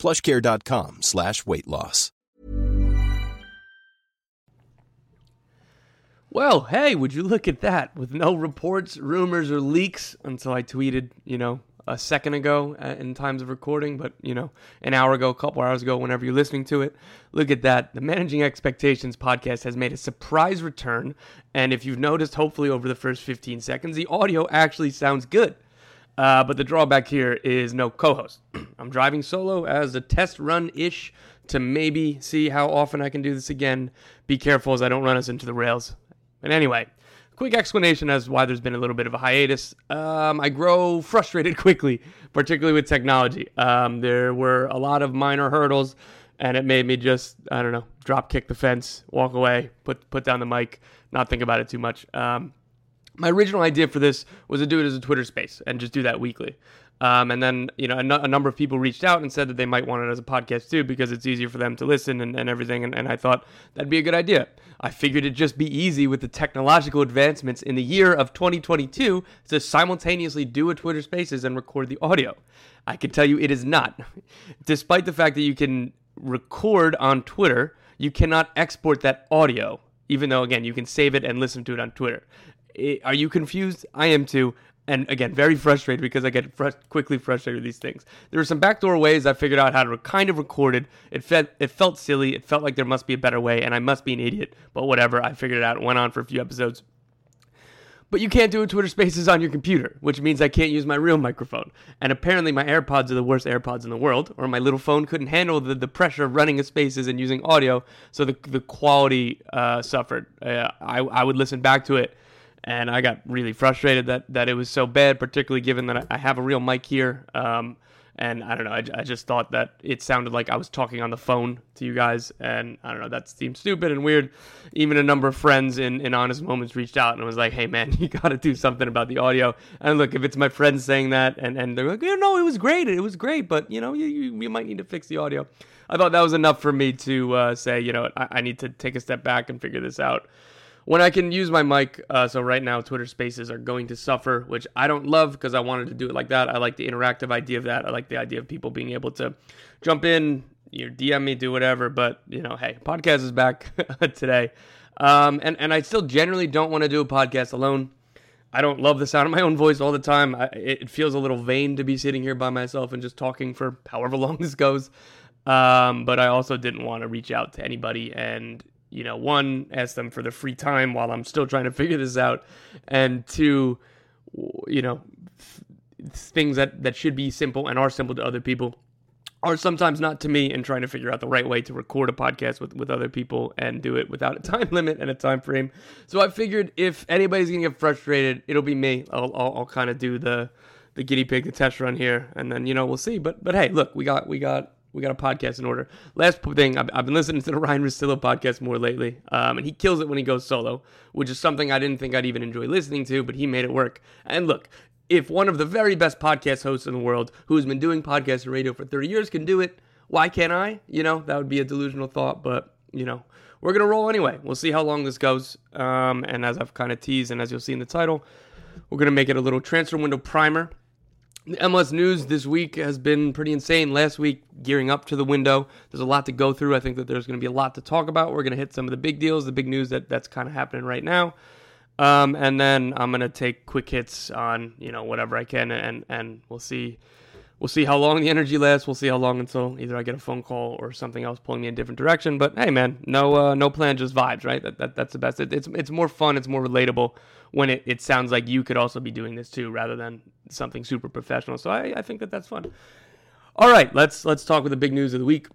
plushcare.com slash weight loss. Well, hey, would you look at that? With no reports, rumors, or leaks until I tweeted, you know, a second ago uh, in times of recording, but you know, an hour ago, a couple hours ago, whenever you're listening to it. Look at that. The Managing Expectations podcast has made a surprise return. And if you've noticed, hopefully over the first 15 seconds, the audio actually sounds good. Uh, but the drawback here is no co host. I'm driving solo as a test run ish to maybe see how often I can do this again. Be careful as I don't run us into the rails. But anyway, quick explanation as why there's been a little bit of a hiatus. Um, I grow frustrated quickly, particularly with technology. Um, there were a lot of minor hurdles, and it made me just I don't know drop kick the fence, walk away, put put down the mic, not think about it too much. Um, my original idea for this was to do it as a Twitter space and just do that weekly. Um, and then, you know, a, n- a number of people reached out and said that they might want it as a podcast too because it's easier for them to listen and, and everything. And, and I thought that'd be a good idea. I figured it'd just be easy with the technological advancements in the year of 2022 to simultaneously do a Twitter Spaces and record the audio. I can tell you it is not. Despite the fact that you can record on Twitter, you cannot export that audio, even though, again, you can save it and listen to it on Twitter. I- are you confused? I am too and again, very frustrated because I get quickly frustrated with these things. There were some backdoor ways I figured out how to kind of record it. It felt it felt silly. It felt like there must be a better way, and I must be an idiot. But whatever, I figured it out. It went on for a few episodes. But you can't do a Twitter Spaces on your computer, which means I can't use my real microphone. And apparently, my AirPods are the worst AirPods in the world, or my little phone couldn't handle the, the pressure of running a Spaces and using audio, so the, the quality uh, suffered. Uh, I, I would listen back to it and I got really frustrated that that it was so bad, particularly given that I have a real mic here. Um, and I don't know, I, I just thought that it sounded like I was talking on the phone to you guys, and I don't know, that seemed stupid and weird. Even a number of friends in, in honest moments reached out and was like, "Hey, man, you got to do something about the audio." And look, if it's my friends saying that, and, and they're like, "You know, it was great, it was great, but you know, you, you, you might need to fix the audio." I thought that was enough for me to uh, say, you know, I, I need to take a step back and figure this out when I can use my mic. Uh, so right now, Twitter Spaces are going to suffer, which I don't love because I wanted to do it like that. I like the interactive idea of that. I like the idea of people being able to jump in, you DM me, do whatever. But you know, hey, podcast is back today, um, and and I still generally don't want to do a podcast alone. I don't love the sound of my own voice all the time. I, it feels a little vain to be sitting here by myself and just talking for however long this goes. Um, but I also didn't want to reach out to anybody and you know, one, ask them for the free time while I'm still trying to figure this out, and two, you know, things that that should be simple and are simple to other people are sometimes not to me and trying to figure out the right way to record a podcast with, with other people and do it without a time limit and a time frame. So I figured if anybody's gonna get frustrated, it'll be me. I'll, I'll, I'll kind of do the the guinea pig, the test run here, and then you know we'll see. But but hey, look, we got we got we got a podcast in order. Last thing, I've, I've been listening to the Ryan Russillo podcast more lately, um, and he kills it when he goes solo, which is something I didn't think I'd even enjoy listening to, but he made it work. And look, if one of the very best podcast hosts in the world, who's been doing podcasts and radio for 30 years, can do it, why can't I? You know, that would be a delusional thought, but you know, we're gonna roll anyway. We'll see how long this goes. Um, and as I've kind of teased, and as you'll see in the title, we're gonna make it a little transfer window primer. The MLS news this week has been pretty insane. Last week, gearing up to the window, there's a lot to go through. I think that there's going to be a lot to talk about. We're going to hit some of the big deals, the big news that that's kind of happening right now, um, and then I'm going to take quick hits on you know whatever I can, and and we'll see we'll see how long the energy lasts. We'll see how long until either I get a phone call or something else pulling me in a different direction. But hey, man, no uh, no plan, just vibes, right? That, that that's the best. It, it's it's more fun. It's more relatable when it, it sounds like you could also be doing this too, rather than something super professional. So I, I think that that's fun. All right, let's let's talk with the big news of the week.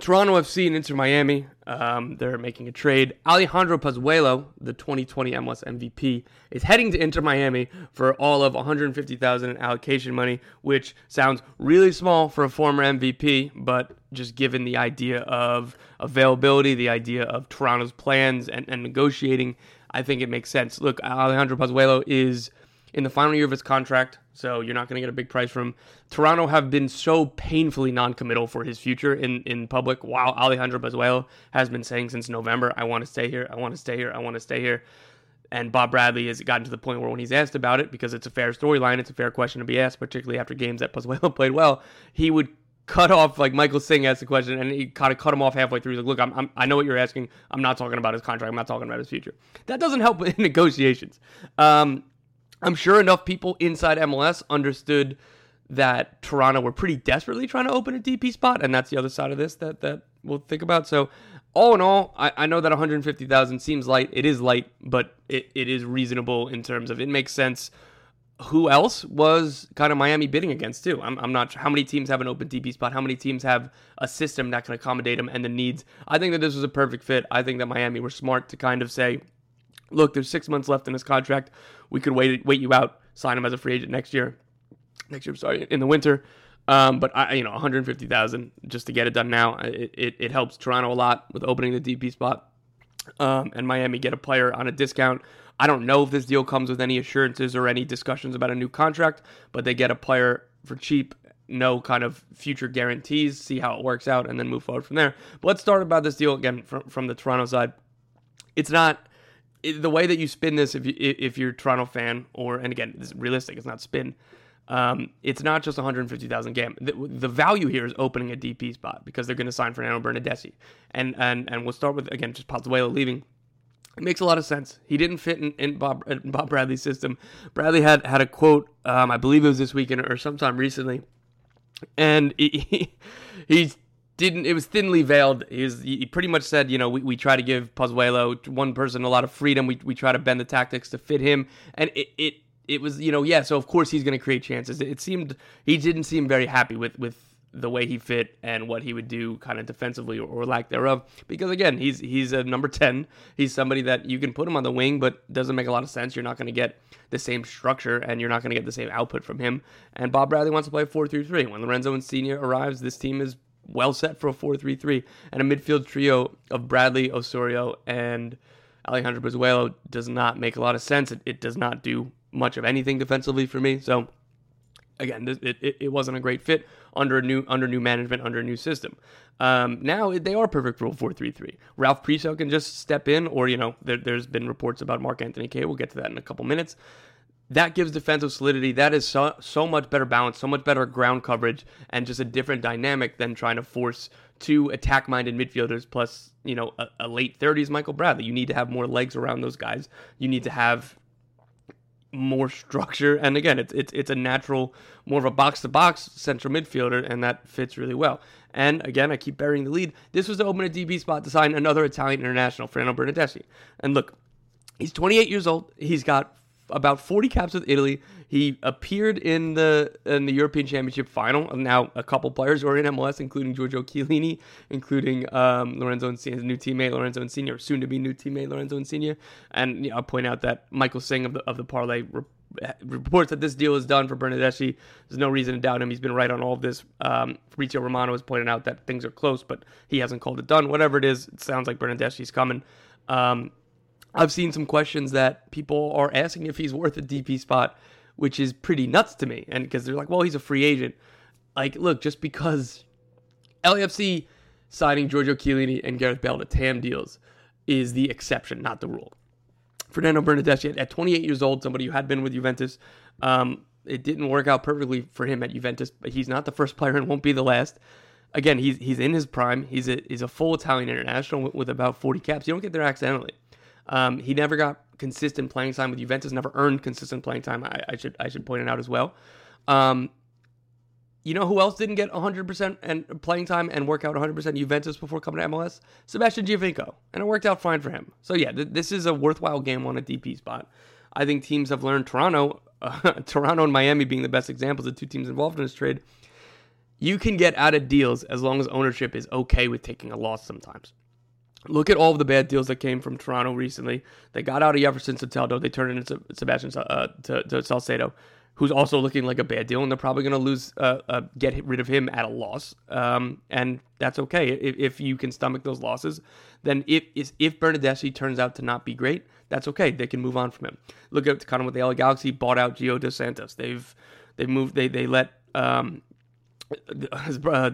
Toronto FC and Inter Miami, um, they're making a trade. Alejandro Pozuelo, the 2020 MLS MVP, is heading to Inter Miami for all of 150,000 in allocation money, which sounds really small for a former MVP, but just given the idea of availability, the idea of Toronto's plans and, and negotiating, I think it makes sense. Look, Alejandro Pozuelo is in the final year of his contract, so you're not going to get a big price from him. Toronto have been so painfully non-committal for his future in, in public, while Alejandro Pozuelo has been saying since November, I want to stay here, I want to stay here, I want to stay here. And Bob Bradley has gotten to the point where when he's asked about it, because it's a fair storyline, it's a fair question to be asked, particularly after games that Pozuelo played well, he would cut off like Michael Singh asked the question, and he kind of cut him off halfway through. He's like, "Look, I'm, I'm, i know what you're asking. I'm not talking about his contract. I'm not talking about his future." That doesn't help in negotiations. Um, I'm sure enough people inside MLS understood that Toronto were pretty desperately trying to open a DP spot, and that's the other side of this that that we'll think about. So, all in all, I, I know that 150,000 seems light. It is light, but it, it is reasonable in terms of it makes sense. Who else was kind of Miami bidding against too? I'm, I'm not sure how many teams have an open DP spot. How many teams have a system that can accommodate them and the needs? I think that this was a perfect fit. I think that Miami were smart to kind of say, look, there's six months left in his contract. We could wait wait you out, sign him as a free agent next year. Next year, sorry, in the winter. Um, but I, you know, 150,000 just to get it done now. It, it, it, helps Toronto a lot with opening the DP spot. Um, and Miami get a player on a discount. I don't know if this deal comes with any assurances or any discussions about a new contract, but they get a player for cheap, no kind of future guarantees, see how it works out, and then move forward from there. But let's start about this deal again from, from the Toronto side. It's not the way that you spin this, if you if you're a Toronto fan, or and again, this is realistic, it's not spin. Um, it's not just 150,000 game. The, the, value here is opening a DP spot because they're going to sign Fernando Bernardeschi, and and and we'll start with again just Pozuelo leaving. It makes a lot of sense. He didn't fit in, in Bob in Bob Bradley's system. Bradley had had a quote, um, I believe it was this weekend or sometime recently, and he, he didn't it was thinly veiled. He, was, he pretty much said, you know, we, we try to give Pozuelo one person a lot of freedom. We, we try to bend the tactics to fit him, and it it, it was you know yeah. So of course he's going to create chances. It, it seemed he didn't seem very happy with with the way he fit and what he would do kind of defensively or, or, lack thereof because again he's he's a number 10 he's somebody that you can put him on the wing but doesn't make a lot of sense you're not going to get the same structure and you're not going to get the same output from him and Bob Bradley wants to play 4-3-3 when Lorenzo Insigne arrives this team is well set for a 4-3-3 and a midfield trio of Bradley, Osorio, and Alejandro Pozuelo does not make a lot of sense. It, it, does not do much of anything defensively for me. So again, it, it, it, wasn't a great fit under a new under new management, under a new system. Um, now they are perfect for a 4-3-3. Ralph Priso can just step in, or you know, there, has been reports about Mark Anthony Kaye. We'll get to that in a couple minutes that gives defensive solidity. That is so, so much better balance, so much better ground coverage, and just a different dynamic than trying to force two attack minded midfielders plus, you know, a, a, late 30s Michael Bradley. You need to have more legs around those guys. You need to have more structure. And again, it's, it's, it's a natural, more of a box to box central midfielder, and that fits really well. And again, I keep burying the lead. This was to open a DP spot to sign another Italian international, Fernando Bernardeschi. And look, he's 28 years old. He's got about 40 caps with Italy. He appeared in the in the European Championship final. Now a couple players are in MLS, including Giorgio Chiellini, including um, Lorenzo Insigne, his new teammate Lorenzo Insigne, soon to be new teammate Lorenzo Insigne. And you know, I'll point out that Michael Singh of the of the parlay. Re- reports that this deal is done for Bernardeschi. There's no reason to doubt him. He's been right on all of this. Um, Fabrizio Romano has pointed out that things are close, but he hasn't called it done. Whatever it is, it sounds like Bernardeschi's coming. Um, I've seen some questions that people are asking if he's worth a DP spot, which is pretty nuts to me. And because they're like, well, he's a free agent. Like, look, just because LAFC signing Giorgio Chiellini and Gareth Bale to TAM deals is the exception, not the rule. Fernando Bernardeschi, at 28 years old, somebody who had been with Juventus, um, it didn't work out perfectly for him at Juventus, but he's not the first player and won't be the last. Again, he's he's in his prime. He's a he's a full Italian international with, with about 40 caps. You don't get there accidentally. Um, he never got consistent playing time with Juventus. Never earned consistent playing time. I, I should I should point it out as well. Um, you know who else didn't get 100% and playing time and work out 100% Juventus before coming to MLS? Sebastian Giovinco, and it worked out fine for him. So yeah, th- this is a worthwhile game on a DP spot. I think teams have learned Toronto, uh, Toronto and Miami being the best examples of two teams involved in this trade you can get out of deals as long as ownership is okay with taking a loss sometimes. Look at all of the bad deals that came from Toronto recently. They got out of Jefferson Soteldo. They turned it into Sebastian uh, to, to Salcedo, who's also looking like a bad deal, and they're probably going to lose, uh, uh, get rid of him at a loss. Um, and that's okay if, if, you can stomach those losses. Then if if Bernardeschi turns out to not be great, that's okay. They can move on from him. Look at kind of what the LA Galaxy bought out Gio Dos Santos. They've they've moved. They they let um, uh,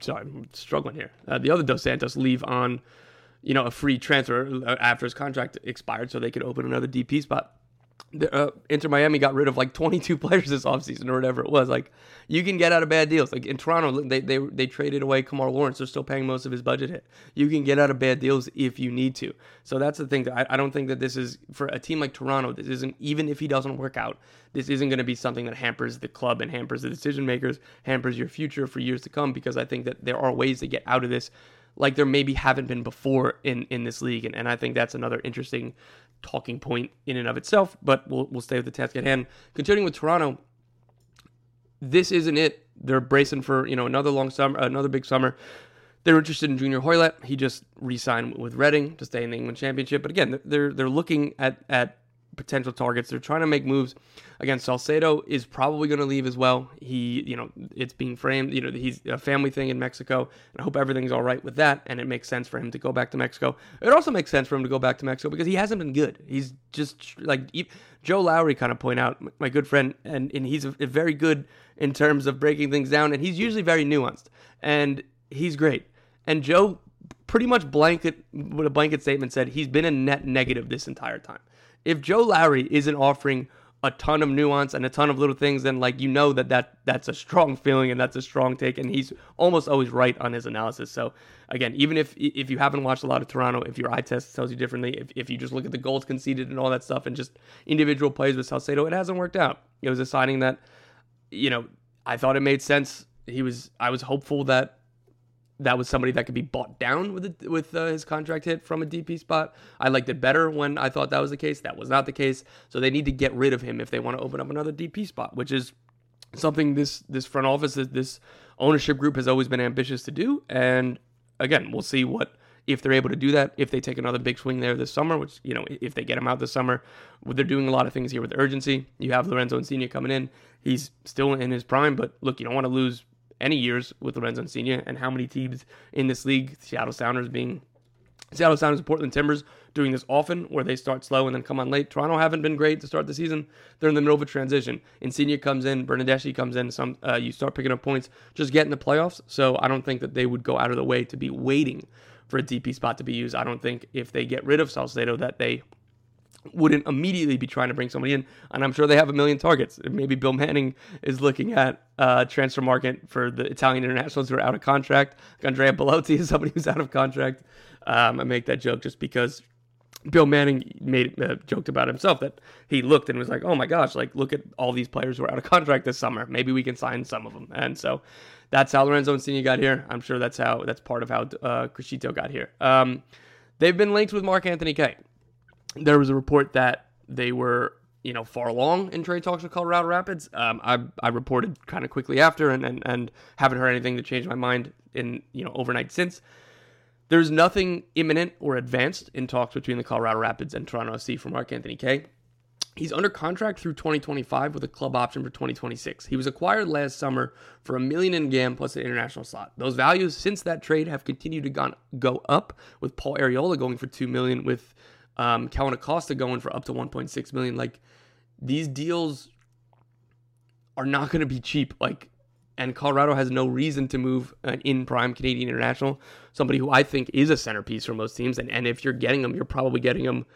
sorry, I'm struggling here. Uh, the other Dos Santos leave on, you know, a free transfer uh, after his contract expired, so they could open another DP spot. Uh, Inter Miami got rid of like 22 players this offseason or whatever it was. Like, you can get out of bad deals. Like in Toronto, they they they traded away Kemar Lawrence. They're still paying most of his budget hit. You can get out of bad deals if you need to. So that's the thing. That I, I don't think that this is for a team like Toronto. This isn't even if he doesn't work out. This isn't going to be something that hampers the club and hampers the decision makers, hampers your future for years to come. Because I think that there are ways to get out of this like there maybe haven't been before in in this league and, and I think that's another interesting talking point in and of itself but we'll, we'll stay with the task at hand continuing with Toronto this isn't it. They're bracing for you know another long summer, another big summer. They're interested in Junior Hoilett. He just re-signed with Reading to stay in the England Championship. But again, they're they're looking at at potential targets. They're trying to make moves. Again, Salcedo is probably going to leave as well. He, you know, it's being framed. You know, he's a family thing in Mexico, and I hope everything's all right with that. And it makes sense for him to go back to Mexico. It also makes sense for him to go back to Mexico because he hasn't been good. He's just like Joe Lowery kind of point out, my good friend, and and he's a, a very good in terms of breaking things down, and he's usually very nuanced, and he's great. And Joe pretty much blanket with a blanket statement said he's been a net negative this entire time if Joe Lowery isn't offering a ton of nuance and a ton of little things, then like you know that, that that's a strong feeling and that's a strong take, and he's almost always right on his analysis. So again, even if if you haven't watched a lot of Toronto, if your eye test tells you differently, if, if you just look at the goals conceded and all that stuff and just individual plays with Salcedo, it hasn't worked out. It was a signing that, you know, I thought it made sense. He was I was hopeful that that was somebody that could be bought down with with uh, his contract hit from a DP spot. I liked it better when I thought that was the case. That was not the case. So they need to get rid of him if they want to open up another DP spot, which is something this this front office, this ownership group has always been ambitious to do. And again, we'll see what if they're able to do that. If they take another big swing there this summer, which you know, if they get him out this summer, they're doing a lot of things here with urgency. You have Lorenzo Insigne coming in. He's still in his prime, but look, you don't want to lose any years with Lorenzo Insigne and how many teams in this league, Seattle Sounders being Seattle Sounders and Portland Timbers doing this often where they start slow and then come on late. Toronto haven't been great to start the season. They're in the middle of a transition. Insigne comes in, Bernardeschi comes in. Some uh, you start picking up points, just get in the playoffs. So I don't think that they would go out of the way to be waiting for a DP spot to be used. I don't think if they get rid of Salcedo that they wouldn't immediately be trying to bring somebody in. And I'm sure they have a million targets. Maybe Bill Manning is looking at uh, transfer market for the Italian internationals who are out of contract. Andrea Belotti is somebody who's out of contract. Um, I make that joke just because Bill Manning made uh, joked about himself that he looked and was like, "Oh my gosh, like look at all these players who are out of contract this summer. Maybe we can sign some of them." And so that's how Lorenzo Insigne got here. I'm sure that's how that's part of how uh, Criscito got here. Um, they've been linked with Mark Anthony Kaye there was a report that they were you know far along in trade talks with Colorado Rapids. Um, I I reported kind of quickly after and, and and haven't heard anything to change my mind in you know overnight since. There's nothing imminent or advanced in talks between the Colorado Rapids and Toronto FC for Mark Anthony Kaye. He's under contract through 2025 with a club option for 2026. He was acquired last summer for a million in GAM plus an international slot. Those values since that trade have continued to gone, go up, with Paul Arriola going for two million, with um, Kellyn Acosta going for up to 1.6 million. Like these deals are not going to be cheap. Like, and Colorado has no reason to move an in prime Canadian international, somebody who I think is a centerpiece for most teams. And and if you're getting them, you're probably getting them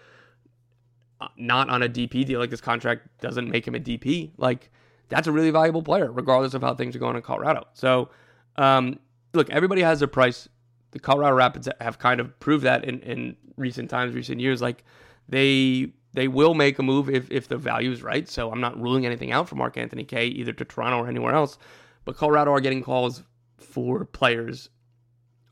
uh, not on a DP deal. Like this contract doesn't make him a DP. Like that's a really valuable player, regardless of how things are going in Colorado. So, um, look, everybody has their price the Colorado Rapids have kind of proved that in, in recent times, recent years. Like they they will make a move if, if the value is right. So I'm not ruling anything out for Mark Anthony Kaye either to Toronto or anywhere else. But Colorado are getting calls for players,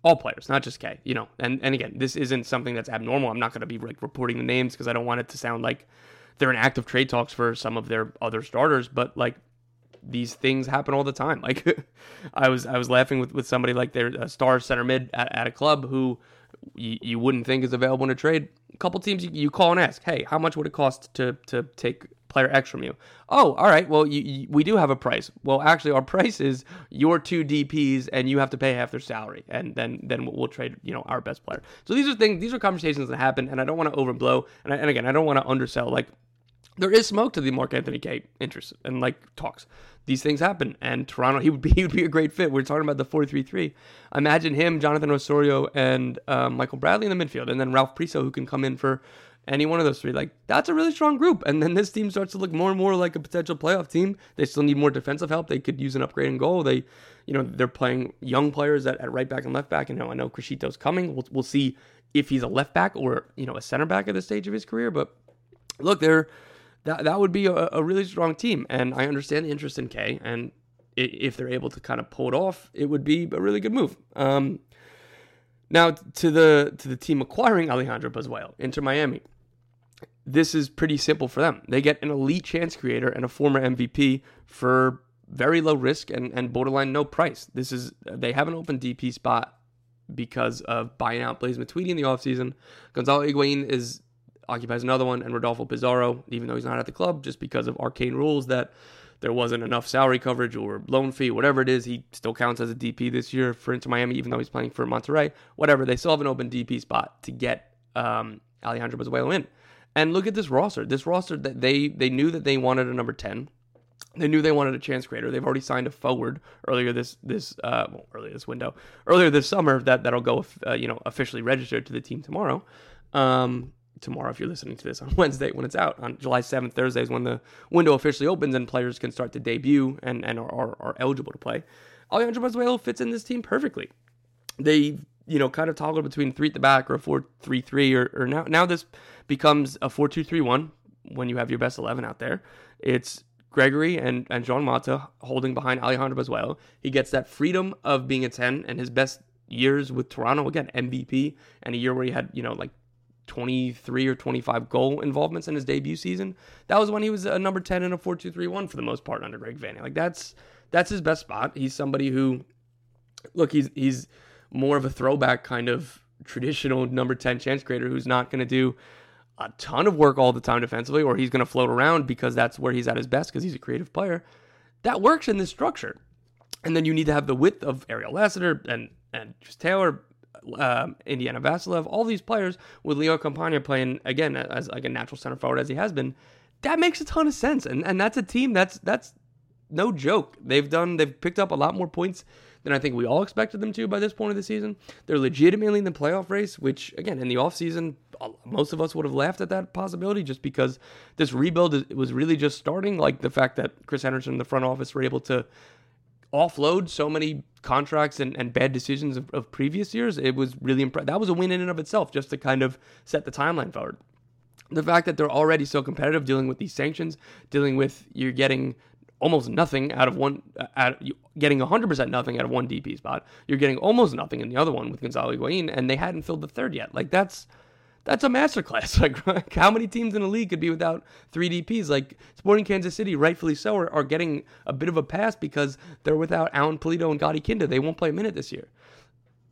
all players, not just Kaye. You know, and and again, this isn't something that's abnormal. I'm not going to be like reporting the names because I don't want it to sound like they're in active trade talks for some of their other starters. But like these things happen all the time. Like I was I was laughing with, with somebody like their a star center mid at, at a club who you, you wouldn't think is available in a trade. A couple teams you, you call and ask, hey, how much would it cost to to take player X from you? Oh, all right. Well, you, you, we do have a price. Well, actually, our price is your two DPS, and you have to pay half their salary, and then then we'll, we'll trade you know our best player. So these are things. These are conversations that happen, and I don't want to overblow. And, I, and again, I don't want to undersell. Like there is smoke to the Mark Anthony Kaye interest and like talks. These things happen, and Toronto he would be he would be a great fit. We're talking about the four three three. Imagine him, Jonathan Osorio, and um, Michael Bradley in the midfield, and then Ralph Priso who can come in for any one of those three. Like that's a really strong group, and then this team starts to look more and more like a potential playoff team. They still need more defensive help. They could use an upgrade in goal. They, you know, they're playing young players at, at right back and left back. And know, I know Criscito's coming. We'll we'll see if he's a left back or you know a center back at this stage of his career. But look, they're that that would be a, a really strong team, and I understand the interest in Kaye, and if they're able to kind of pull it off, it would be a really good move. Um, now to the to the team acquiring Alejandro Pozuelo Inter Miami. This is pretty simple for them. They get an elite chance creator and a former MVP for very low risk and, and borderline no price. This is they have an open DP spot because of buying out Blaise Matuidi in the offseason. Gonzalo Higuain is occupies another one, and Rodolfo Pizarro, even though he's not at the club, just because of arcane rules that there wasn't enough salary coverage or loan fee, whatever it is, he still counts as a DP this year for Inter Miami, even though he's playing for Monterrey. Whatever, they still have an open DP spot to get um, Alejandro Pozuelo in. And look at this roster. This roster that they they knew that they wanted a number ten. They knew they wanted a chance creator. They've already signed a forward earlier this this uh, well, earlier this window, earlier this summer that that'll go uh, you know officially registered to the team tomorrow. Um, tomorrow if you're listening to this on Wednesday when it's out. On July 7th, Thursday is when the window officially opens and players can start to debut and, and are, are, are eligible to play. Alejandro Pozuelo fits in this team perfectly. They, you know, kind of toggle between three at the back or a 4 3 3, or, or now, now this becomes a 4 2 3 1 when you have your best 11 out there. It's Gregore and, and Jean Mota holding behind Alejandro Pozuelo. He gets that freedom of being a 10 and his best years with Toronto, again, MVP, and a year where he had, you know, like 23 or 25 goal involvements in his debut season. That was when he was a number 10 in a 4-2-3-1 for the most part under Greg Vanney. Like that's that's his best spot. He's somebody who look, he's he's more of a throwback kind of traditional number 10 chance creator who's not going to do a ton of work all the time defensively or he's going to float around because that's where he's at his best because he's a creative player. That works in this structure. And then you need to have the width of Ariel Lassiter and and just Taylor um, Indiana Vassilev, all these players with Leo Campana playing again as like a natural center forward as he has been, that makes a ton of sense. And and that's a team that's that's no joke. They've done they've picked up a lot more points than I think we all expected them to by this point of the season. They're legitimately in the playoff race, which again in the offseason, most of us would have laughed at that possibility just because this rebuild was really just starting. Like the fact that Chris Henderson and the front office were able to offload so many contracts and, and bad decisions of, of previous years, it was really impressive. That was a win in and of itself, just to kind of set the timeline forward. The fact that they're already so competitive, dealing with these sanctions, dealing with you're getting almost nothing out of one, uh, out, getting 100% nothing out of one DP spot. You're getting almost nothing in the other one with Gonzalo Higuain, and they hadn't filled the third yet. Like that's that's a masterclass. Like, how many teams in the league could be without three DPs? Like, Sporting Kansas City, rightfully so, are, are getting a bit of a pass because they're without Alan Pulido and Gadi Kinda. They won't play a minute this year.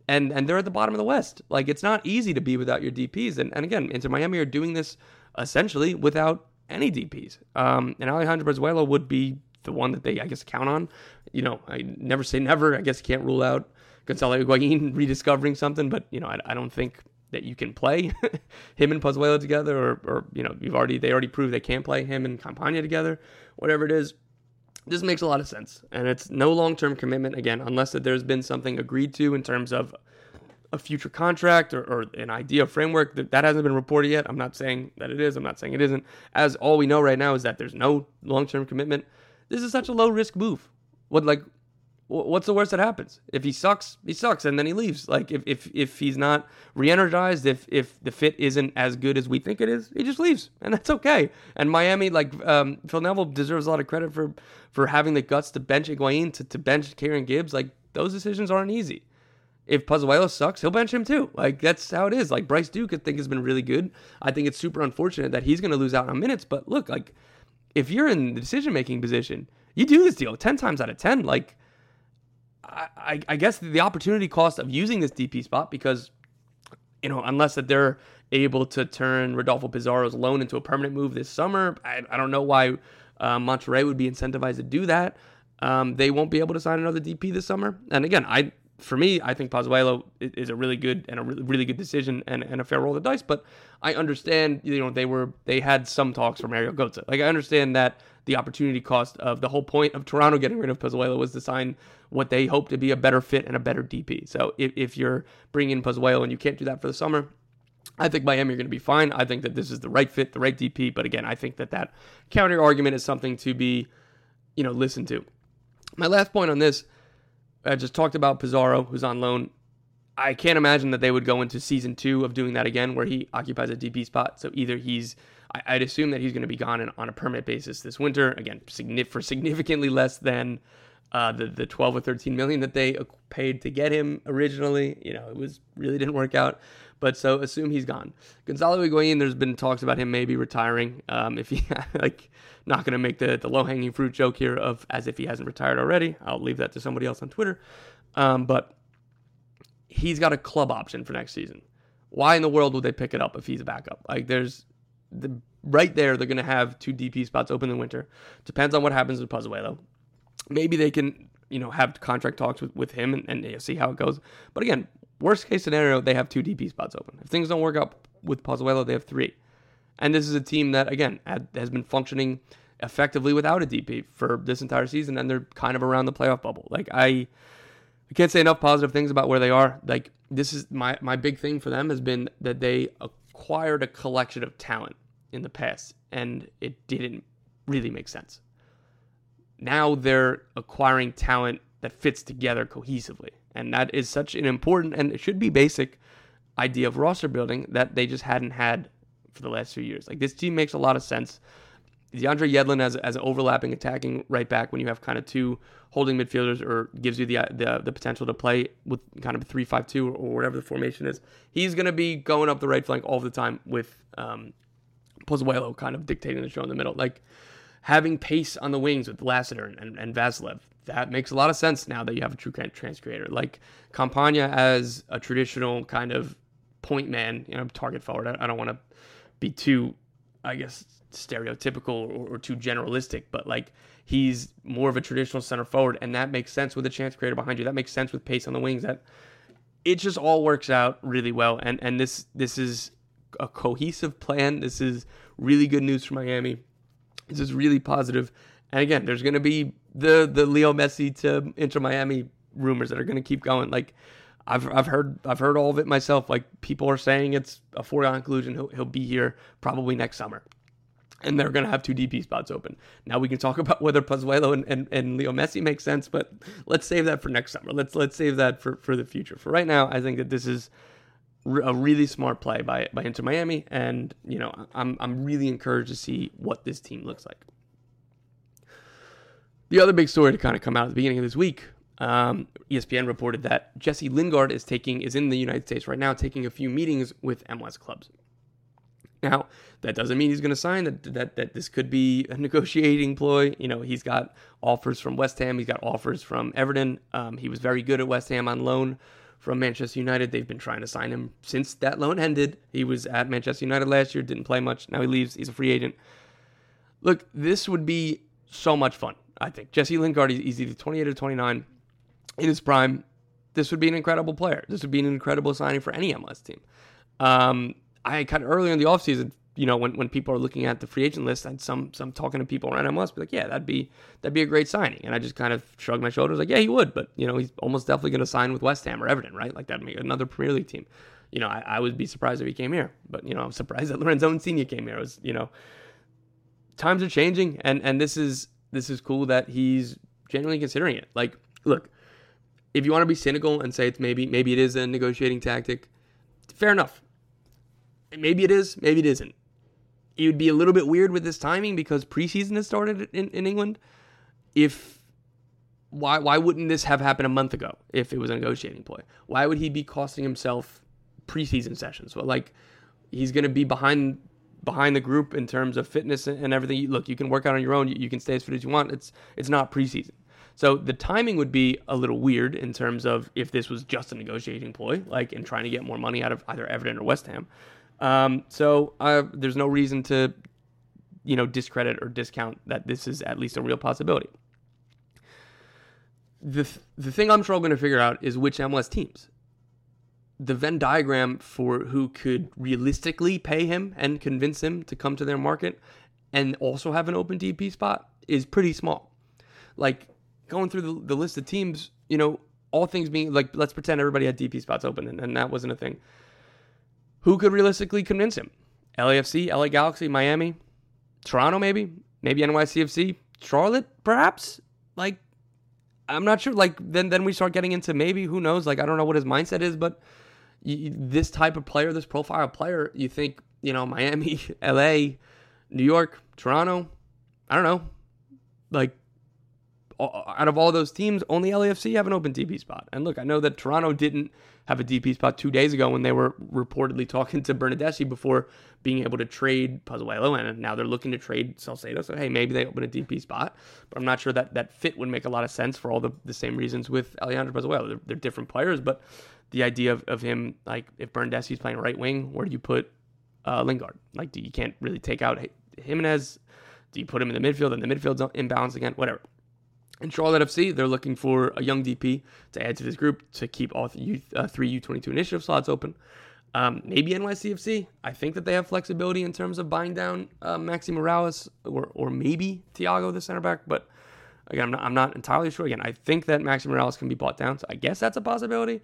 And and they're at the bottom of the West. Like, it's not easy to be without your DPs. And, and again, Inter Miami are doing this essentially without any DPs. Um, and Alejandro Pozuelo would be the one that they, I guess, count on. You know, I never say never. I guess can't rule out Gonzalo Higuain rediscovering something, but, you know, I, I don't think that you can play him and Pozuelo together, or, or you know, you've already they already proved they can play him and Campana together, whatever it is. This makes a lot of sense, and it's no long term commitment again, unless that there's been something agreed to in terms of a future contract or, or an idea framework that, that hasn't been reported yet. I'm not saying that it is. I'm not saying it isn't. As all we know right now is that there's no long term commitment. This is such a low risk move. What like what's the worst that happens? If he sucks, he sucks, and then he leaves. Like if if if he's not re-energized, if if the fit isn't as good as we think it is, he just leaves, and that's okay. And Miami, like um, Phil Neville, deserves a lot of credit for for having the guts to bench Higuain, to to bench Kieran Gibbs. Like those decisions aren't easy. If Pozuelo sucks, he'll bench him too. Like that's how it is. Like Bryce Duke, I think has been really good. I think it's super unfortunate that he's going to lose out on minutes. But look, like if you're in the decision making position You do this deal 10 times out of 10. Like, I, I, guess the opportunity cost of using this DP spot because, you know, unless that they're able to turn Rodolfo Pizarro's loan into a permanent move this summer, I, I don't know why uh, Monterrey would be incentivized to do that. Um, they won't be able to sign another DP this summer. And again, I for me, I think Pozuelo is a really good and a really, really good decision and, and a fair roll of the dice. But I understand, you know, they were they had some talks for Mario Götze. Like I understand that the opportunity cost of the whole point of Toronto getting rid of Pozuelo was to sign what they hope to be a better fit and a better DP. So if, if you're bringing in Pozuelo and you can't do that for the summer, I think Miami are going to be fine. I think that this is the right fit, the right DP. But again, I think that that counter argument is something to be, you know, listened to. My last point on this, I just talked about Pizarro, who's on loan. I can't imagine that they would go into season two of doing that again, where he occupies a DP spot. So either he's, I'd assume that he's going to be gone on a permanent basis this winter. Again, for significantly less than uh, the the 12 or 13 million that they paid to get him originally. You know, it was really didn't work out. But so assume he's gone. Gonzalo Higuain, there's been talks about him maybe retiring. Um, if he like not going to make the, the low hanging fruit joke here of as if he hasn't retired already. I'll leave that to somebody else on Twitter. Um, but he's got a club option for next season. Why in the world would they pick it up if he's a backup? Like there's the right there, they're going to have two DP spots open in the winter. Depends on what happens with Pozuelo. Maybe they can, you know, have contract talks with, with him and, and see how it goes. But again, Worst case scenario, they have two DP spots open. If things don't work out with Pozuelo, they have three. And this is a team that, again, has been functioning effectively without a DP for this entire season, and they're kind of around the playoff bubble. Like I, I can't say enough positive things about where they are. Like this is my my big thing for them has been that they acquired a collection of talent in the past, and it didn't really make sense. Now they're acquiring talent that fits together cohesively. And that is such an important and it should be basic idea of roster building that they just hadn't had for the last few years. Like this team makes a lot of sense. DeAndre Yedlin as, as an overlapping attacking right back when you have kind of two holding midfielders or gives you the the, the potential to play with kind of a 3-5-2 or whatever the formation is. He's going to be going up the right flank all the time with um, Pozuelo kind of dictating the show in the middle. Like having pace on the wings with Lassiter and, and, Vassilev that makes a lot of sense now that you have a true trans creator. Like Campana as a traditional kind of point man, you know, target forward. I, I don't want to be too, I guess, stereotypical or, or, too generalistic, but like he's more of a traditional center forward, and that makes sense with a chance creator behind you. That makes sense with pace on the wings. That it just all works out really well, and and this this is a cohesive plan. This is really good news for Miami. This is really positive. And again, there's going to be the the Leo Messi to Inter Miami rumors that are going to keep going. Like I've I've heard I've heard all of it myself. Like people are saying it's a foregone conclusion. He'll he'll be here probably next summer, and they're going to have two DP spots open. Now we can talk about whether Pozuelo and, and, and Leo Messi make sense, but let's save that for next summer. Let's let's save that for for the future. For right now, I think that this is a really smart play by by Inter Miami, and you know I'm I'm really encouraged to see what this team looks like. The other big story to kind of come out at the beginning of this week, um, ESPN reported that Jesse Lingard is taking is in the United States right now, taking a few meetings with MLS clubs. Now, that doesn't mean he's going to sign. That, that that this could be a negotiating ploy. You know, he's got offers from West Ham. He's got offers from Everton. Um, he was very good at West Ham on loan from Manchester United. They've been trying to sign him since that loan ended. He was at Manchester United last year, didn't play much. Now he leaves. He's a free agent. Look, this would be so much fun. I think Jesse Lingard, he's either 28 or 29 in his prime. This would be an incredible player. This would be an incredible signing for any MLS team. Um, I kind of earlier in the offseason, you know, when, when people are looking at the free agent list, and some some talking to people around MLS, be like, yeah, that'd be that'd be a great signing. And I just kind of shrugged my shoulders, like, yeah, he would, but you know, he's almost definitely going to sign with West Ham or Everton, right? Like that'd make another Premier League team. You know, I, I would be surprised if he came here, but you know, I'm surprised that Lorenzo Insigne came here. It was, you know, times are changing, and and this is this is cool that he's genuinely considering it. Like, look, if you want to be cynical and say it's maybe maybe it is a negotiating tactic, fair enough. Maybe it is, maybe it isn't. It would be a little bit weird with this timing because preseason has started in, in England. If why why wouldn't this have happened a month ago if it was a negotiating ploy? Why would he be costing himself preseason sessions? Well, like he's going to be behind behind the group in terms of fitness and everything. Look, you can work out on your own. You can stay as fit as you want. It's it's not preseason. So the timing would be a little weird in terms of if this was just a negotiating ploy, like in trying to get more money out of either Everton or West Ham. Um, so uh, there's no reason to, you know, discredit or discount that this is at least a real possibility. The th- the thing I'm struggling to figure out is which MLS teams. The Venn diagram for who could realistically pay him and convince him to come to their market and also have an open DP spot is pretty small. Like going through the, the list of teams, you know, all things being like, let's pretend everybody had DP spots open and, and that wasn't a thing. Who could realistically convince him? LAFC, LA Galaxy, Miami, Toronto, maybe, maybe NYCFC, Charlotte, perhaps. Like, I'm not sure. Like, then then we start getting into maybe who knows. Like, I don't know what his mindset is, but you, this type of player, this profile player, you think you know Miami, LA, New York, Toronto. I don't know. Like out of all those teams, only LAFC have an open DP spot. And look, I know that Toronto didn't have a DP spot two days ago when they were reportedly talking to Bernardeschi before being able to trade Pozuelo, and now they're looking to trade Salcedo. So hey, maybe they open a DP spot, but I'm not sure that that fit would make a lot of sense for all the, the same reasons with Alejandro Pozuelo. They're, they're different players, but the idea of, of him like if Bernardeschi's playing right wing, where do you put uh, Lingard? Like, do you can't really take out Jimenez? Do you put him in the midfield and the midfield's imbalance again? Whatever. In Charlotte FC, they're looking for a young DP to add to this group to keep all uh, three U22 initiative slots open. Um, maybe NYCFC. I think that they have flexibility in terms of buying down uh, Maxi Moralez or, or maybe Thiago, the center back. But again, I'm not, I'm not entirely sure. Again, I think that Maxi Moralez can be bought down. So I guess that's a possibility.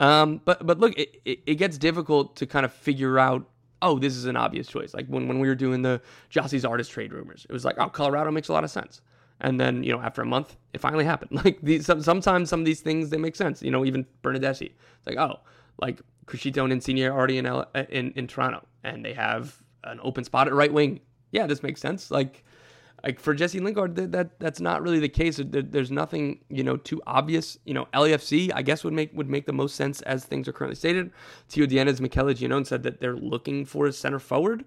Um, but but look, it, it, it, gets difficult to kind of figure out. Oh, this is an obvious choice. Like when, when we were doing the Gyasi Zardes trade rumors, it was like, oh, Colorado makes a lot of sense and then you know after a month it finally happened. Like these some, sometimes some of these things they make sense you know even Bernardeschi it's like oh like Criscito and Insigne are already in, L- in in Toronto and they have an open spot at right wing. Yeah this makes sense. Like like for Jesse Lingard that, that that's not really the case. There, there's nothing you know too obvious. You know LAFC I guess would make would make the most sense as things are currently stated. Tio Dienes Michele Giannone said that they're looking for a center forward.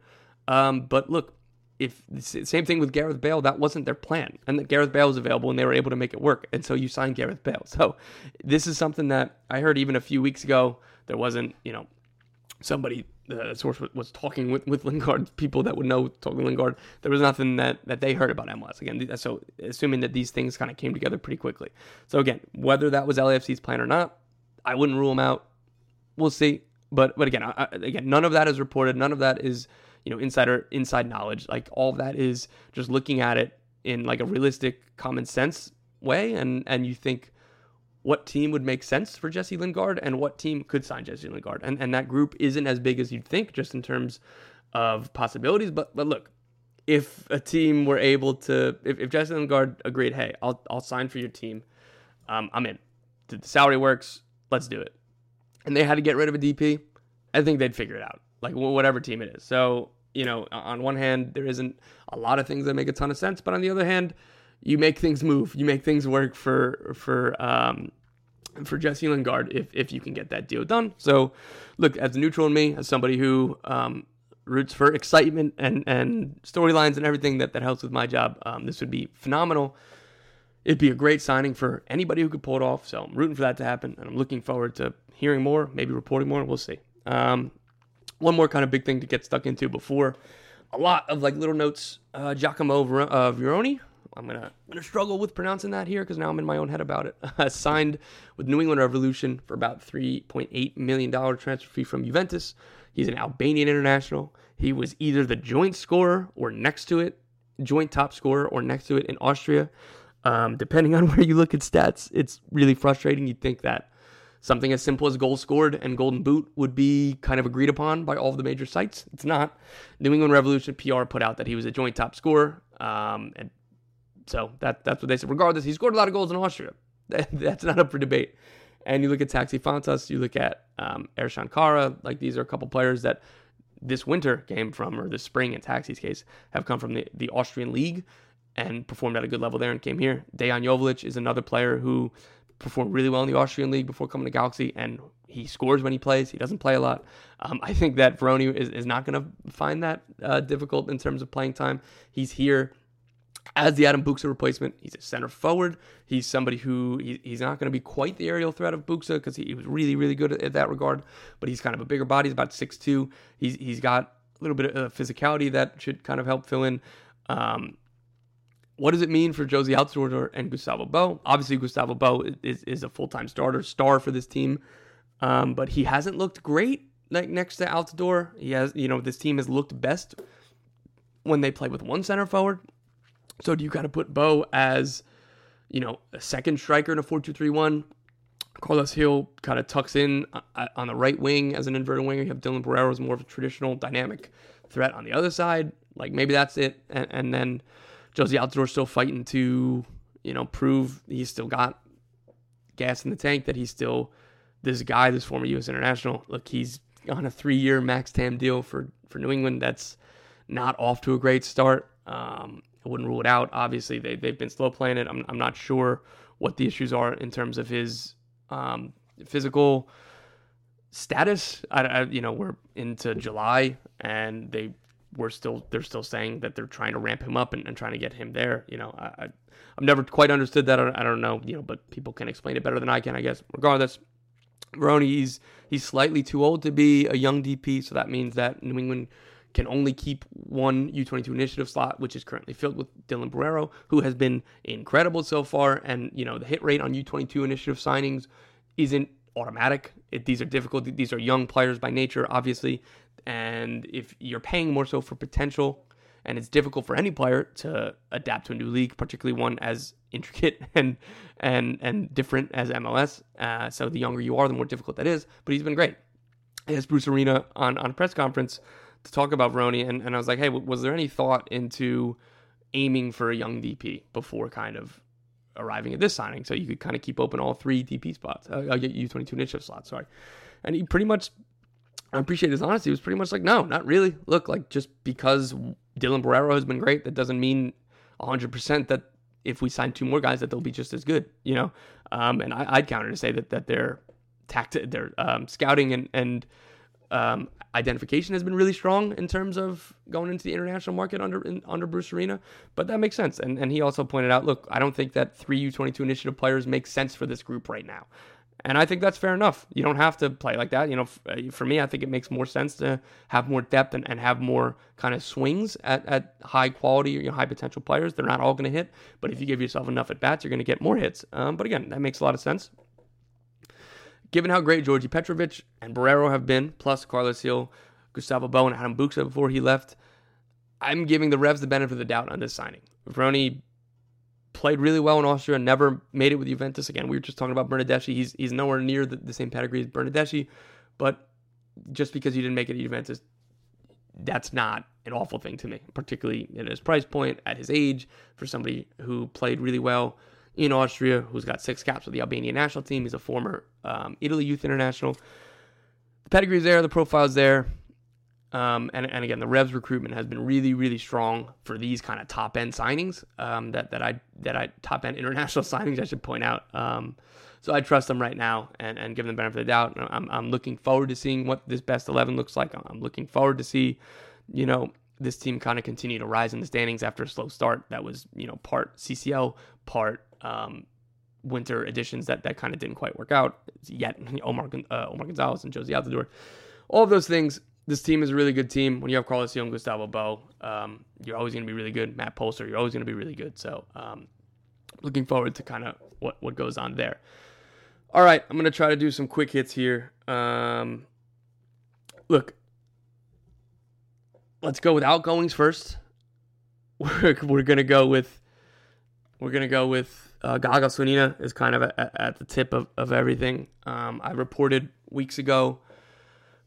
Um, but look if same thing with Gareth Bale, that wasn't their plan, and that Gareth Bale was available, and they were able to make it work, and so you signed Gareth Bale. So this is something that I heard even a few weeks ago. There wasn't, you know, somebody uh, the source was talking with with Lingard, people that would know talking Lingard. There was nothing that that they heard about MLS again. So assuming that these things kind of came together pretty quickly. So again, whether that was LAFC's plan or not, I wouldn't rule them out. We'll see. But but again, I, again, none of that is reported. None of that is you know insider inside knowledge. Like all that is just looking at it in like a realistic common sense way and and you think what team would make sense for Jesse Lingard and what team could sign Jesse Lingard? And and that group isn't as big as you'd think just in terms of possibilities but but look if a team were able to if, if Jesse Lingard agreed hey I'll I'll sign for your team um, I'm in. The salary works let's do it. And they had to get rid of a DP I think they'd figure it out like whatever team it is. So you know, on one hand, there isn't a lot of things that make a ton of sense, but on the other hand, you make things move, you make things work for for um, for Jesse Lingard if if you can get that deal done. So, look, as a neutral in me, as somebody who um, roots for excitement and and storylines and everything that that helps with my job, um, this would be phenomenal. It'd be a great signing for anybody who could pull it off. So I'm rooting for that to happen, and I'm looking forward to hearing more, maybe reporting more. We'll see. Um, one more kind of big thing to get stuck into before a lot of like little notes. Uh, Giacomo Ver- uh, Vrioni, I'm gonna I'm gonna struggle with pronouncing that here because now I'm in my own head about it. Uh, signed with New England Revolution for about 3.8 million dollar transfer fee from Juventus. He's an Albanian international. He was either the joint scorer or next to it, joint top scorer or next to it in Austria. Um, depending on where you look at stats, it's really frustrating. You'd think that something as simple as goals scored and golden boot would be kind of agreed upon by all of the major sites. It's not. New England Revolution PR put out that he was a joint top scorer, um, and so that that's what they said. Regardless, he scored a lot of goals in Austria. that's not up for debate. And you look at Taxi Fountas, you look at um, Kara, like these are a couple players that this winter came from, or this spring in Taxi's case, have come from the, the Austrian league and performed at a good level there and came here. Dejan Joveljic is another player who performed really well in the Austrian league before coming to Galaxy, and he scores when he plays. He doesn't play a lot. Um, I think that Vrioni is, is not going to find that uh, difficult in terms of playing time. He's here as the Adam Buksa replacement. He's a center forward. He's somebody who he, he's not going to be quite the aerial threat of Buksa because he, he, was really, really good at, at, that regard. But he's kind of a bigger body. He's about 6'2. He's, he's got a little bit of physicality that should kind of help fill in. Um, what does it mean for Jozy Altidore and Gustavo Bou? Obviously, Gustavo Bou is, is a full time starter, star for this team, um, but he hasn't looked great like next to Altidore. He has, you know, this team has looked best when they play with one center forward. So do you kind of put Bou as, you know, a second striker in a 4 2 3 1? Carles Gil kind of tucks in uh, on the right wing as an inverted winger. You have Dylan Borrero as more of a traditional dynamic threat on the other side. Like maybe that's it. And, and then Jozy Altidore still fighting to, you know, prove he's still got gas in the tank, that he's still this guy, this former U.S. international. Look, he's on a three-year max TAM deal for for New England. That's not off to a great start. Um, I wouldn't rule it out. Obviously, they they've been slow playing it. I'm I'm not sure what the issues are in terms of his um, physical status. I, I, you know, we're into July and they we're still they're still saying that they're trying to ramp him up and, and trying to get him there. You know, I, I have never quite understood that. I don't, I don't, know, you know, but people can explain it better than I can, I guess. Regardless, Vrioni, he's he's slightly too old to be a young DP, so that means that New England can only keep one U22 initiative slot, which is currently filled with Dylan Borrero, who has been incredible so far. And you know, the hit rate on U22 initiative signings isn't automatic. It, these are difficult. These are young players by nature, obviously. And if you're paying more so for potential, and it's difficult for any player to adapt to a new league, particularly one as intricate and and and different as MLS. Uh, so the younger you are, the more difficult that is. But he's been great. As Bruce Arena on on a press conference to talk about Vrioni, and, and I was like, hey, was there any thought into aiming for a young DP before kind of arriving at this signing, so you could kind of keep open all three DP spots, uh, U22 initiative slots. Sorry, and he pretty much I appreciate his honesty. He was pretty much like, no, not really. Look, like just because Dylan Borrero has been great, that doesn't mean 100% that if we sign two more guys that they'll be just as good, you know. Um, and I, would counter to say that that their tactic, their um, scouting and and um, identification has been really strong in terms of going into the international market under in, under Bruce Arena. But that makes sense. And and he also pointed out, look, I don't think that three U22 initiative players make sense for this group right now. And I think that's fair enough. You don't have to play like that. You know, uh, for me, I think it makes more sense to have more depth and, and have more kind of swings at, at high quality, you know, high potential players. They're not all going to hit, but if you give yourself enough at bats, you're going to get more hits. Um, but again, that makes a lot of sense. Given how great Djordje Petrovic and Borrero have been, plus Carles Gil, Gustavo Bou, and Adam Buksa before he left, I'm giving the Revs the benefit of the doubt on this signing. Vrioni played really well in Austria, never made it with Juventus. Again, we were just talking about Bernardeschi. He's he's nowhere near the, the same pedigree as Bernardeschi, but just because he didn't make it at Juventus, that's not an awful thing to me, particularly at his price point, at his age, for somebody who played really well in Austria, who's got six caps with the Albanian national team. He's a former um, Italy youth international. The pedigree's there, the profile's there. Um, and, and again, the Revs recruitment has been really, really strong for these kind of top end signings. Um, that that I that I top end international signings. I should point out. Um, so I trust them right now and, and give them the benefit of the doubt. I'm I'm looking forward to seeing what this best eleven looks like. I'm looking forward to see, you know, this team kind of continue to rise in the standings after a slow start. That was you know part CCL, part um, winter additions that that kind of didn't quite work out yet. Omar uh, Omar Gonzalez and Jozy Altidore, all of those things this team is a really good team. When you have Carlos Young, Gustavo Bou, um, you're always going to be really good. Matt Polster, you're always going to be really good. So, um, looking forward to kind of what what goes on there. All right, I'm going to try to do some quick hits here. Um, look, let's go with outgoings first. We're, we're going to go with we're going to go with uh, Gaga Slonina is kind of at, at the tip of, of everything. Um, I reported weeks ago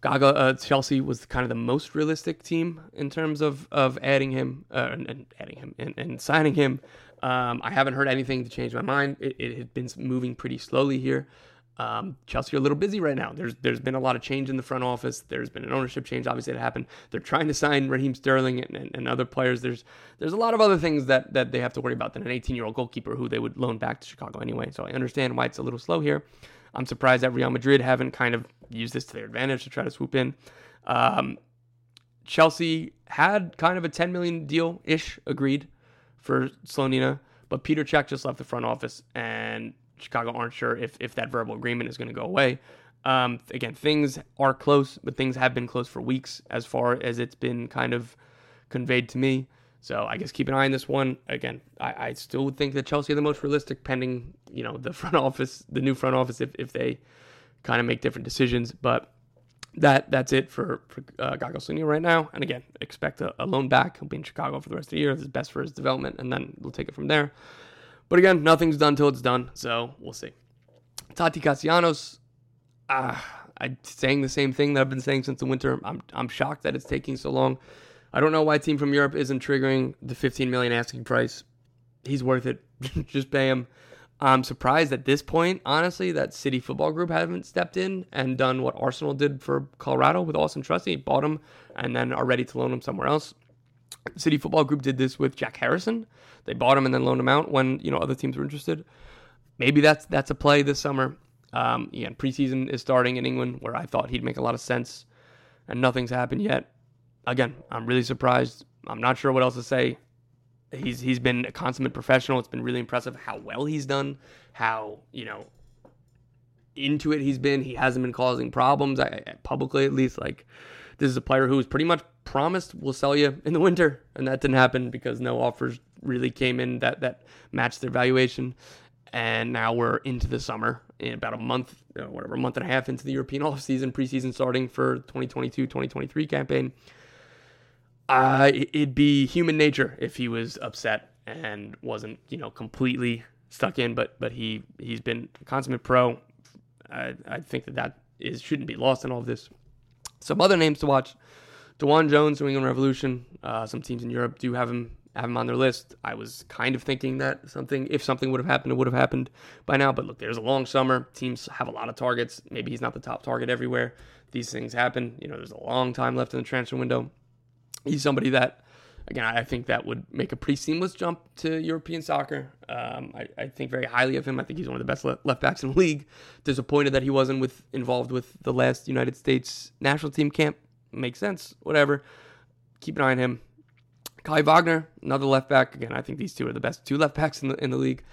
Gaga uh, Chelsea was kind of the most realistic team in terms of of adding him uh, and, and, adding him and, and signing him. Um, I haven't heard anything to change my mind. It, it had been moving pretty slowly here. Um, Chelsea are a little busy right now. There's there's been a lot of change in the front office. There's been an ownership change, obviously, that happened. They're trying to sign Raheem Sterling and, and, and, other players. There's there's a lot of other things that that they have to worry about than an 18 year old goalkeeper who they would loan back to Chicago anyway. So I understand why it's a little slow here. I'm surprised that Real Madrid haven't kind of used this to their advantage to try to swoop in. Um, Chelsea had kind of a 10 million deal ish agreed for Slonina, but Petr Cech just left the front office, and Chicago aren't sure if if that verbal agreement is going to go away. Um, again, things are close, but things have been close for weeks as far as it's been kind of conveyed to me. So I guess keep an eye on this one. Again, I, I still think that Chelsea are the most realistic, pending you know the front office, the new front office, if if they kind of make different decisions. But that that's it for for uh, Gaga right now. And again, expect a, a, loan back. He'll be in Chicago for the rest of the year. This is best for his development, and then we'll take it from there. But again, nothing's done till it's done, so we'll see. Taty Castellanos, uh, I'm saying the same thing that I've been saying since the winter. I'm I'm shocked that it's taking so long. I don't know why team from Europe isn't triggering the 15 million asking price. He's worth it. Just pay him. I'm surprised at this point, honestly, that City Football Group haven't stepped in and done what Arsenal did for Colorado with Austin Trusty, bought him, and then are ready to loan him somewhere else. City Football Group did this with Jack Harrison. They bought him and then loaned him out when you know other teams were interested. Maybe that's that's a play this summer. Um, again, preseason is starting in England, where I thought he'd make a lot of sense, and nothing's happened yet. Again, I'm really surprised. I'm not sure what else to say he's he's been a consummate professional. It's been really impressive how well he's done, how you know into it he's been. He hasn't been causing problems I, publicly, at least. Like this is a player who was pretty much promised we'll sell you in the winter, and that didn't happen because no offers really came in that that matched their valuation. And now we're into the summer, in about a month, know, whatever, a month and a half into the European off season, preseason starting for 2022-2023 campaign uh, it'd be human nature if he was upset and wasn't, you know, completely stuck in. But but he he's been a consummate pro. I, I think that that is shouldn't be lost in all of this. Some other names to watch: DeJuan Jones, New England Revolution. Uh, some teams in Europe do have him have him on their list. I was kind of thinking that something, if something would have happened, it would have happened by now. But look, there's a long summer. Teams have a lot of targets. Maybe he's not the top target everywhere. These things happen. You know, there's a long time left in the transfer window he's somebody that, again, I think that would make a pretty seamless jump to European soccer. Um, I, I, think very highly of him. I think he's one of the best left backs in the league. Disappointed that he wasn't with involved with the last United States national team camp. Makes sense. Whatever. Keep an eye on him. Kai Wagner, another left back. Again, I think these two are the best two left backs in the in the league.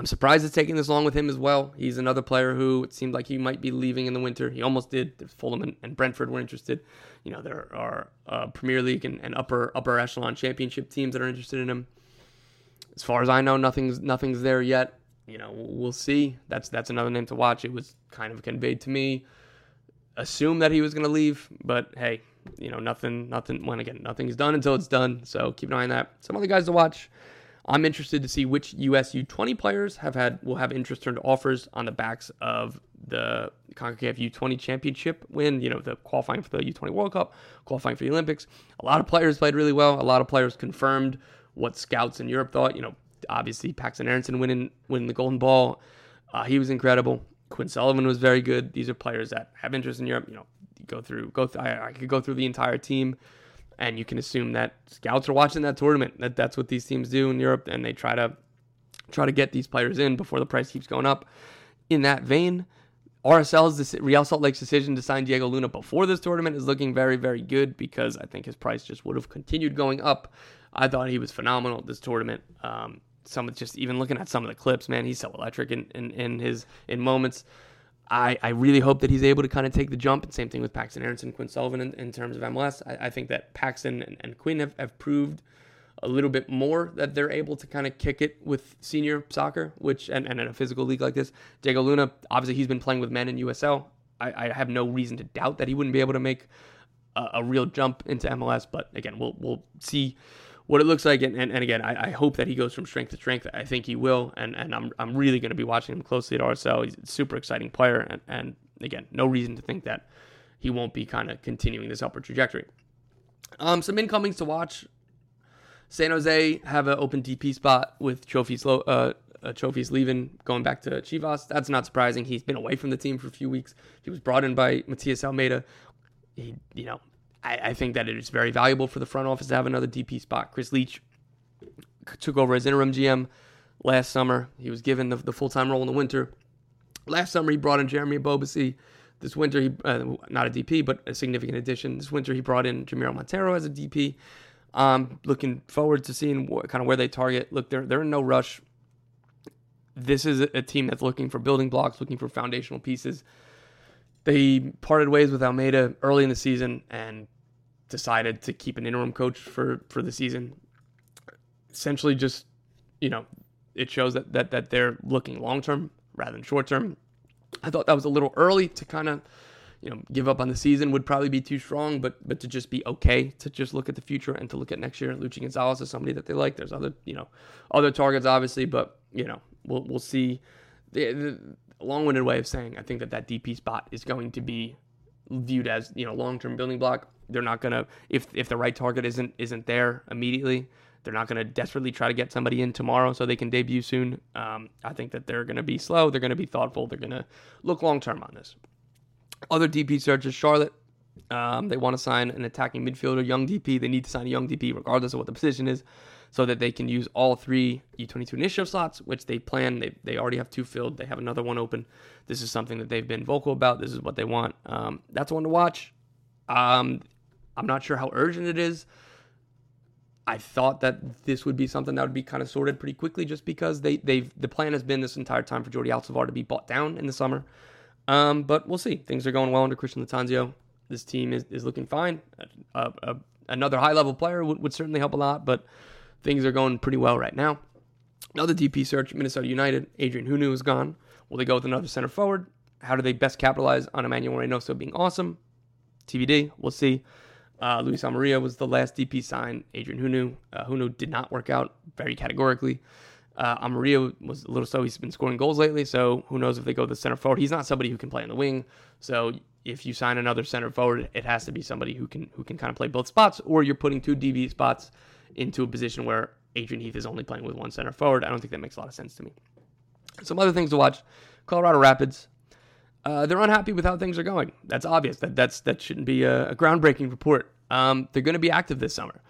I'm surprised it's taking this long with him as well. He's another player who it seemed like he might be leaving in the winter. He almost did. Fulham and, Brentford were interested. You know, there are uh, Premier League and, and, upper upper echelon championship teams that are interested in him. As far as I know, nothing's nothing's there yet. You know, we'll see. That's that's another name to watch. It was kind of conveyed to me. Assume that he was going to leave, but hey, you know, nothing, nothing. When again, nothing's done until it's done. So keep an eye on that. Some other guys to watch. I'm interested to see which US U20 players have had will have interest turned offers on the backs of the CONCACAF U20 championship win, you know, the qualifying for the U20 World Cup, qualifying for the Olympics. A lot of players played really well. A lot of players confirmed what scouts in Europe thought. You know, obviously Paxton Aaronson winning winning the Golden Ball. Uh, he was incredible. Quinn Sullivan was very good. These are players that have interest in Europe. You know, go through go. Th- I, I could go through the entire team and you can assume that scouts are watching that tournament. That that's what these teams do in Europe, and they try to try to get these players in before the price keeps going up. In that vein, RSL's Real Salt Lake's decision to sign Diego Luna before this tournament is looking very, very good because I think his price just would have continued going up. I thought he was phenomenal at this tournament. Um, some of just even looking at some of the clips, man, he's so electric in, in, in his in moments. I, I really hope that he's able to kind of take the jump. And same thing with Paxton Aaronson, Quinn Sullivan in, in terms of MLS. I, I, think that Paxton and, and Quinn have, have proved a little bit more that they're able to kind of kick it with senior soccer, which and, and in a physical league like this. Diego Luna, obviously he's been playing with men in USL. I, I have no reason to doubt that he wouldn't be able to make a, a real jump into MLS. But again, we'll we'll see what it looks like. And, and, and again, I, I, hope that he goes from strength to strength. I think he will. And, and I'm, I'm really going to be watching him closely at RSL. He's a super exciting player. And, and again, no reason to think that he won't be kind of continuing this upward trajectory. Um, some incomings to watch. San Jose have an open DP spot with Chofis, uh, uh, Chofis leaving, going back to Chivas. That's not surprising. He's been away from the team for a few weeks. He was brought in by Matias Almeyda. He, you know, I, I, think that it is very valuable for the front office to have another DP spot. Chris Leitch took over as interim GM last summer. He was given the, the full time role in the winter. Last summer, he brought in Jeremy Ebobisse. This winter, he uh, not a DP, but a significant addition. This winter, he brought in Jamiro Monteiro as a DP. Um, looking forward to seeing what, kind of where they target. Look, they're they're in no rush. This is a, a team that's looking for building blocks, looking for foundational pieces. They parted ways with Almeyda early in the season and decided to keep an interim coach for for the season. Essentially, just you know, it shows that that that they're looking long term rather than short term. I thought that was a little early to kind of you know give up on the season would probably be too strong, but but to just be okay to just look at the future and to look at next year. Luchi Gonzalez is somebody that they like. There's other you know other targets obviously, but you know we'll we'll see. The, the long-winded way of saying I think that that DP spot is going to be viewed as you know long-term building block. They're not gonna if if the right target isn't isn't there immediately. They're not going to desperately try to get somebody in tomorrow so they can debut soon. Um, I think that they're going to be slow. They're going to be thoughtful. They're going to look long term on this. Other DP searches, Charlotte. Um, they want to sign an attacking midfielder, young DP. They need to sign a young DP, regardless of what the position is, so that they can use all three U22 initiative slots, which they plan. They, they already have two filled. They have another one open. This is something that they've been vocal about. This is what they want. Um, that's one to watch. Um, I'm not sure how urgent it is. I thought that this would be something that would be kind of sorted pretty quickly, just because they they've the plan has been this entire time for Jordy Alcivar to be bought down in the summer. Um, but we'll see. Things are going well under Christian Lattanzio. This team is, is looking fine. Uh, uh, another high level player would, would certainly help a lot, but things are going pretty well right now. Another DP search, Minnesota United. Adrien Hunou is gone. Will they go with another center forward? How do they best capitalize on Emmanuel Reynoso being awesome? TBD. We'll see. Uh, Luis Amarilla was the last DP sign. Adrien Hunou. Uh, Hunou did not work out very categorically. Uh, Amarilla was a little so. He's been scoring goals lately, so who knows if they go the center forward. He's not somebody who can play in the wing. So if you sign another center forward, it has to be somebody who can who can kind of play both spots, or you're putting two DP spots into a position where Adrian Heath is only playing with one center forward. I don't think that makes a lot of sense to me. Some other things to watch: Colorado Rapids. Uh, they're unhappy with how things are going. That's obvious. That that's that shouldn't be a, a groundbreaking report. Um, they're going to be active this summer.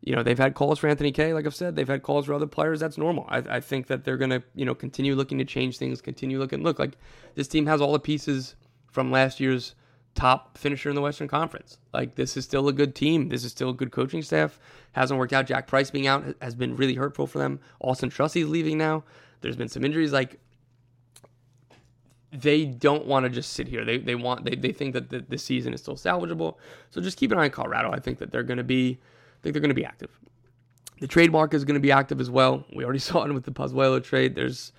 You know, they've had calls for Anthony Kaye, like I've said. They've had calls for other players. That's normal. I, I think that they're going to, you know, continue looking to change things, continue looking. Look, like this team has all the pieces from last year's top finisher in the Western Conference. Like this is still a good team. This is still a good coaching staff. Hasn't worked out. Jack Price being out has been really hurtful for them. Austin Trusty's leaving now. There's been some injuries. Like they don't want to just sit here. They, they want they, they think that the, the season is still salvageable. So just keep an eye on Colorado. I think that they're going to be I think they're going to be active. The trade market is going to be active as well. We already saw it with the Pozuelo trade. There's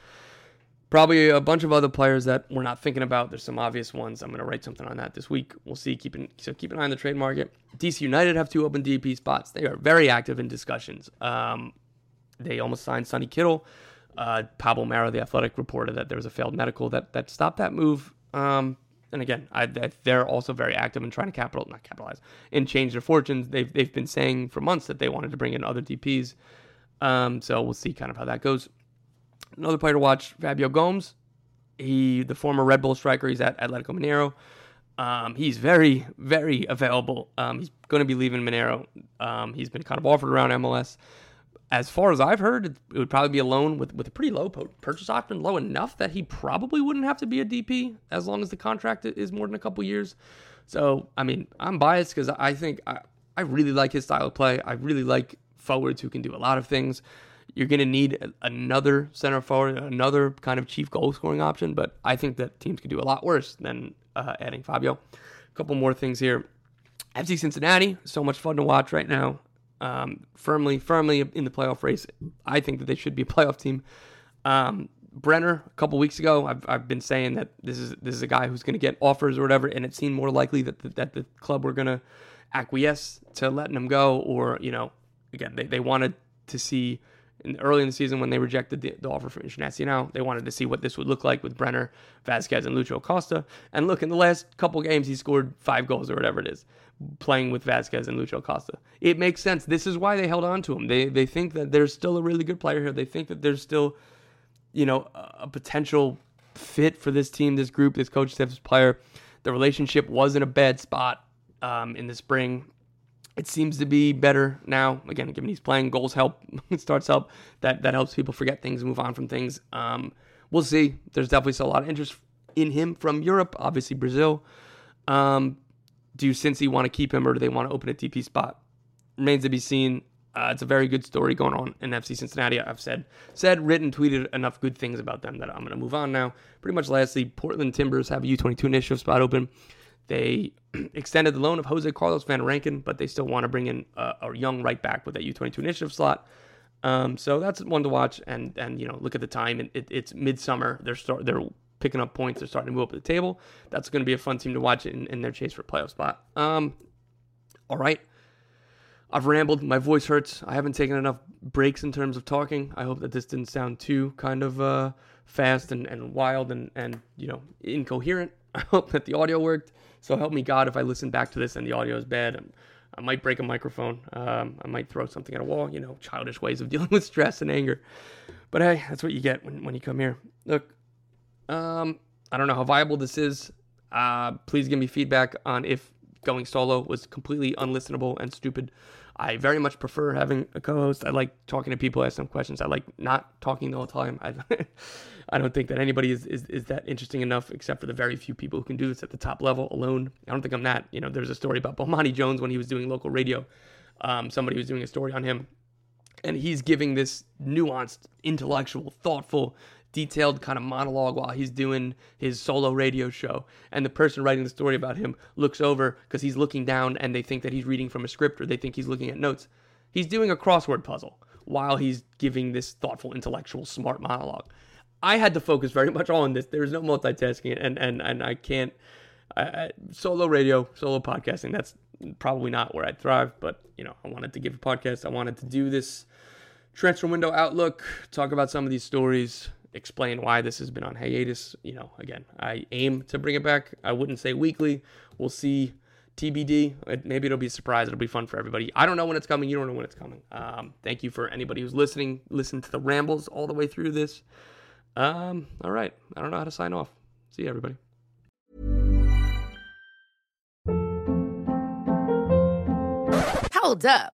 probably a bunch of other players that we're not thinking about. There's some obvious ones. I'm going to write something on that this week. We'll see. Keep an, so keep an eye on the trade market. DC United have two open DP spots. They are very active in discussions. Um, they almost signed Sonny Kittel. Uh, Pablo Maurer, the athletic, reported that there was a failed medical that that stopped that move. Um, and again, I, they're also very active in trying to capital, not capitalize, and change their fortunes. They've they've been saying for months that they wanted to bring in other DPS. Um, so we'll see kind of how that goes. Another player to watch, Fabio Gomes. He, the former Red Bull striker, he's at Atletico Mineiro. Um, he's very, very available. Um, he's going to be leaving Mineiro. Um, he's been kind of offered around MLS as far as I've heard, it would probably be a loan with, with a pretty low purchase option, low enough that he probably wouldn't have to be a DP as long as the contract is more than a couple years. So, I mean, I'm biased because I think I, I really like his style of play. I really like forwards who can do a lot of things. You're going to need another center forward, another kind of chief goal scoring option, but I think that teams could do a lot worse than uh, adding Fabio. A couple more things here. FC Cincinnati, so much fun to watch right now um, firmly, firmly in the playoff race. I think that they should be a playoff team. Um, Brenner, a couple weeks ago, I've, I've been saying that this is this is a guy who's going to get offers or whatever, and it seemed more likely that the, that the club were going to acquiesce to letting him go, or you know, again, they, they wanted to see in, early in the season when they rejected the, the offer from Internacional, they wanted to see what this would look like with Brenner, Vazquez, and Lucho Acosta. And look, in the last couple games, he scored five goals or whatever it is playing with Vazquez and Lucho Acosta. It makes sense. This is why they held on to him. They they think that there's still a really good player here. They think that there's still, you know, a potential fit for this team, this group, this coach this player. The relationship was in a bad spot um, in the spring. It seems to be better now. Again, given he's playing, goals help, starts help. That that helps people forget things, move on from things. Um, we'll see. There's definitely still a lot of interest in him from Europe, obviously Brazil. Um, do Cincy want to keep him or do they want to open a DP spot? Remains to be seen. Uh, it's a very good story going on in FC Cincinnati. I've said, said, written, tweeted enough good things about them that I'm going to move on now. Pretty much lastly, Portland Timbers have a U22 initiative spot open. They extended the loan of Jose Carlos Van Rankin, but they still want to bring in a, a young right back with that U22 initiative slot. Um, so that's one to watch. And and you know, look at the time. It, it, it's midsummer. They're start they're picking up points. They're starting to move up the table. That's going to be a fun team to watch in, in their chase for a playoff spot. Um, all right. I've rambled. My voice hurts. I haven't taken enough breaks in terms of talking. I hope that this didn't sound too kind of uh, fast and, and wild and, and, you know, incoherent. I hope that the audio worked. So help me God if I listen back to this and the audio is bad. And I might break a microphone. Um, I might throw something at a wall, you know, childish ways of dealing with stress and anger. But hey, that's what you get when, when you come here. Look, um, I don't know how viable this is. Uh, please give me feedback on if going solo was completely unlistenable and stupid. I very much prefer having a co-host. I like talking to people, ask them questions. I like not talking the whole time. I, I don't think that anybody is, is, is that interesting enough, except for the very few people who can do this at the top level alone. I don't think I'm that. You know, there's a story about Bomani Jones when he was doing local radio. Um, somebody was doing a story on him, and he's giving this nuanced, intellectual, thoughtful detailed kind of monologue while he's doing his solo radio show. And the person writing the story about him looks over because he's looking down and they think that he's reading from a script or they think he's looking at notes. He's doing a crossword puzzle while he's giving this thoughtful, intellectual, smart monologue. I had to focus very much on this. There's no multitasking, and and and I can't. I, solo radio, solo podcasting. That's probably not where I thrive. But you know, I wanted to give a podcast. I wanted to do this transfer window outlook, talk about some of these stories, explain why this has been on hiatus. You know, again, I aim to bring it back. I wouldn't say weekly. We'll see. TBD. maybe it'll be a surprise. It'll be fun for everybody. I don't know when it's coming. You don't know when it's coming. Um, thank you for anybody who's listening. Listen to the rambles all the way through this. Um, all right. I don't know how to sign off. See you, everybody. Hold up.